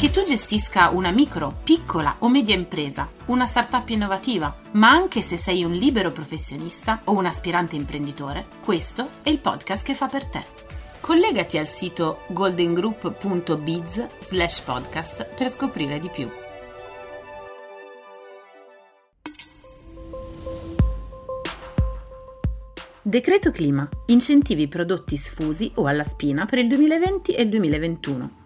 Che tu gestisca una micro, piccola o media impresa, una startup innovativa, ma anche se sei un libero professionista o un aspirante imprenditore, questo è il podcast che fa per te. Collegati al sito goldengroup.biz slash podcast per scoprire di più. Decreto Clima. Incentivi prodotti sfusi o alla spina per il 2020 e il 2021.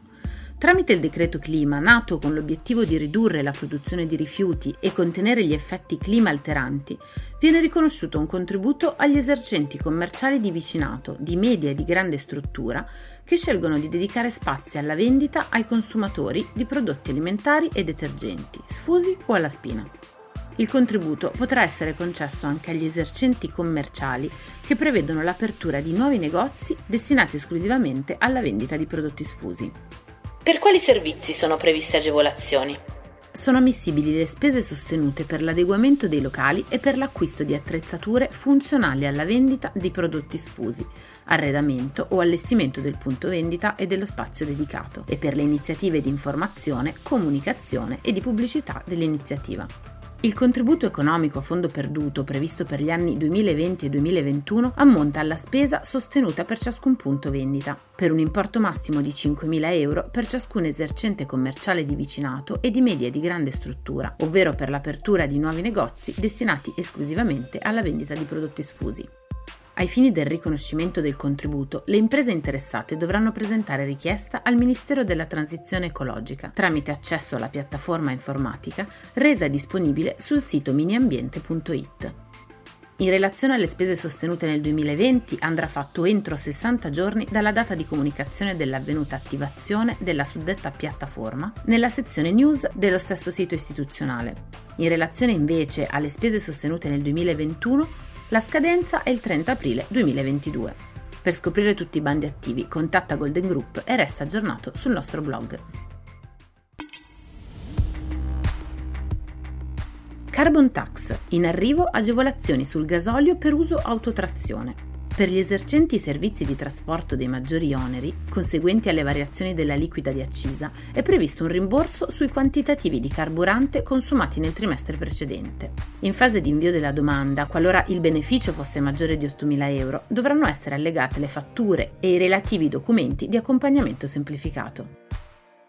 Tramite il decreto clima, nato con l'obiettivo di ridurre la produzione di rifiuti e contenere gli effetti clima alteranti, viene riconosciuto un contributo agli esercenti commerciali di vicinato, di media e di grande struttura, che scelgono di dedicare spazi alla vendita ai consumatori di prodotti alimentari e detergenti, sfusi o alla spina. Il contributo potrà essere concesso anche agli esercenti commerciali che prevedono l'apertura di nuovi negozi destinati esclusivamente alla vendita di prodotti sfusi. Per quali servizi sono previste agevolazioni? Sono ammissibili le spese sostenute per l'adeguamento dei locali e per l'acquisto di attrezzature funzionali alla vendita di prodotti sfusi, arredamento o allestimento del punto vendita e dello spazio dedicato, e per le iniziative di informazione, comunicazione e di pubblicità dell'iniziativa. Il contributo economico a fondo perduto previsto per gli anni 2020 e 2021 ammonta alla spesa sostenuta per ciascun punto vendita, per un importo massimo di 5.000 euro per ciascun esercente commerciale di vicinato e di media di grande struttura, ovvero per l'apertura di nuovi negozi destinati esclusivamente alla vendita di prodotti sfusi. Ai fini del riconoscimento del contributo, le imprese interessate dovranno presentare richiesta al Ministero della Transizione Ecologica tramite accesso alla piattaforma informatica resa disponibile sul sito miniambiente.it. In relazione alle spese sostenute nel 2020 andrà fatto entro 60 giorni dalla data di comunicazione dell'avvenuta attivazione della suddetta piattaforma nella sezione news dello stesso sito istituzionale. In relazione invece alle spese sostenute nel 2021 la scadenza è il 30 aprile 2022. Per scoprire tutti i bandi attivi, contatta Golden Group e resta aggiornato sul nostro blog. Carbon Tax. In arrivo agevolazioni sul gasolio per uso autotrazione. Per gli esercenti servizi di trasporto dei maggiori oneri, conseguenti alle variazioni della liquida di accisa, è previsto un rimborso sui quantitativi di carburante consumati nel trimestre precedente. In fase di invio della domanda, qualora il beneficio fosse maggiore di 8.000 euro, dovranno essere allegate le fatture e i relativi documenti di accompagnamento semplificato.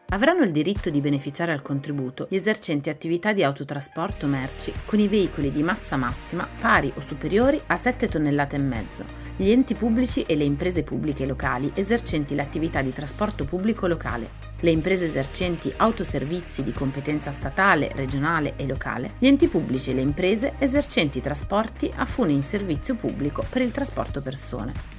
Avranno il diritto di beneficiare al contributo gli esercenti attività di autotrasporto merci con i veicoli di massa massima pari o superiori a 7 tonnellate e mezzo, gli enti pubblici e le imprese pubbliche locali esercenti l'attività di trasporto pubblico locale, le imprese esercenti autoservizi di competenza statale, regionale e locale, gli enti pubblici e le imprese esercenti trasporti a fune in servizio pubblico per il trasporto persone.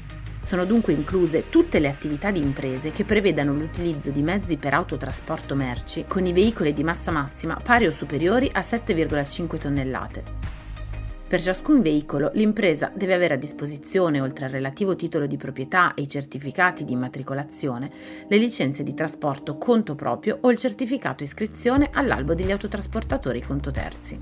Sono dunque incluse tutte le attività di imprese che prevedano l'utilizzo di mezzi per autotrasporto merci con i veicoli di massa massima pari o superiori a 7,5 tonnellate. Per ciascun veicolo l'impresa deve avere a disposizione, oltre al relativo titolo di proprietà e i certificati di immatricolazione, le licenze di trasporto conto proprio o il certificato iscrizione all'albo degli autotrasportatori conto terzi.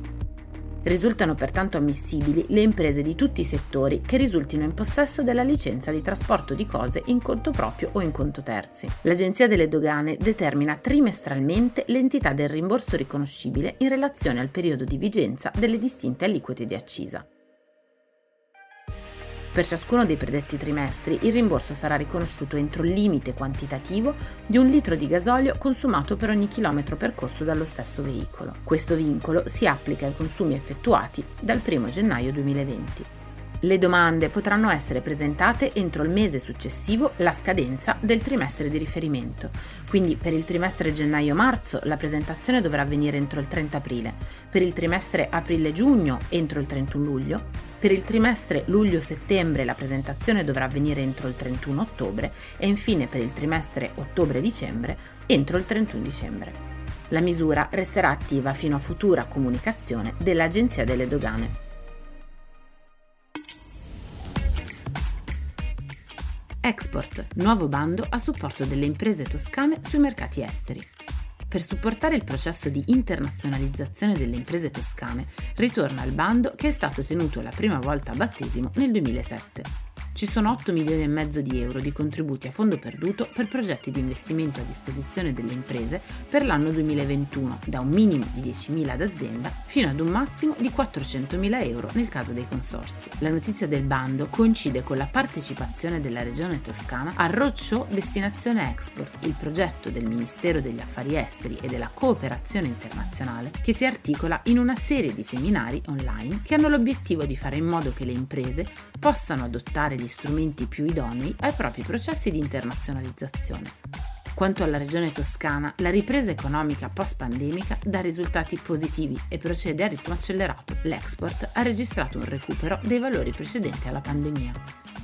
Risultano pertanto ammissibili le imprese di tutti i settori che risultino in possesso della licenza di trasporto di cose in conto proprio o in conto terzi. L'Agenzia delle Dogane determina trimestralmente l'entità del rimborso riconoscibile in relazione al periodo di vigenza delle distinte aliquote di accisa. Per ciascuno dei predetti trimestri il rimborso sarà riconosciuto entro il limite quantitativo di un litro di gasolio consumato per ogni chilometro percorso dallo stesso veicolo. Questo vincolo si applica ai consumi effettuati dal 1 gennaio 2020. Le domande potranno essere presentate entro il mese successivo la scadenza del trimestre di riferimento. Quindi per il trimestre gennaio-marzo la presentazione dovrà avvenire entro il 30 aprile, per il trimestre aprile-giugno entro il 31 luglio, per il trimestre luglio-settembre la presentazione dovrà avvenire entro il 31 ottobre e infine per il trimestre ottobre-dicembre entro il 31 dicembre. La misura resterà attiva fino a futura comunicazione dell'Agenzia delle Dogane. Export, nuovo bando a supporto delle imprese toscane sui mercati esteri. Per supportare il processo di internazionalizzazione delle imprese toscane, ritorna il bando che è stato tenuto la prima volta a battesimo nel 2007. Ci sono 8 milioni e mezzo di euro di contributi a fondo perduto per progetti di investimento a disposizione delle imprese per l'anno 2021, da un minimo di 10.000 ad azienda fino ad un massimo di 400.000 euro nel caso dei consorzi. La notizia del bando coincide con la partecipazione della Regione Toscana al Roadshow Destinazione Export, il progetto del Ministero degli Affari Esteri e della Cooperazione Internazionale che si articola in una serie di seminari online che hanno l'obiettivo di fare in modo che le imprese possano adottare gli strumenti più idonei ai propri processi di internazionalizzazione. Quanto alla regione toscana, la ripresa economica post-pandemica dà risultati positivi e procede a ritmo accelerato. L'export ha registrato un recupero dei valori precedenti alla pandemia.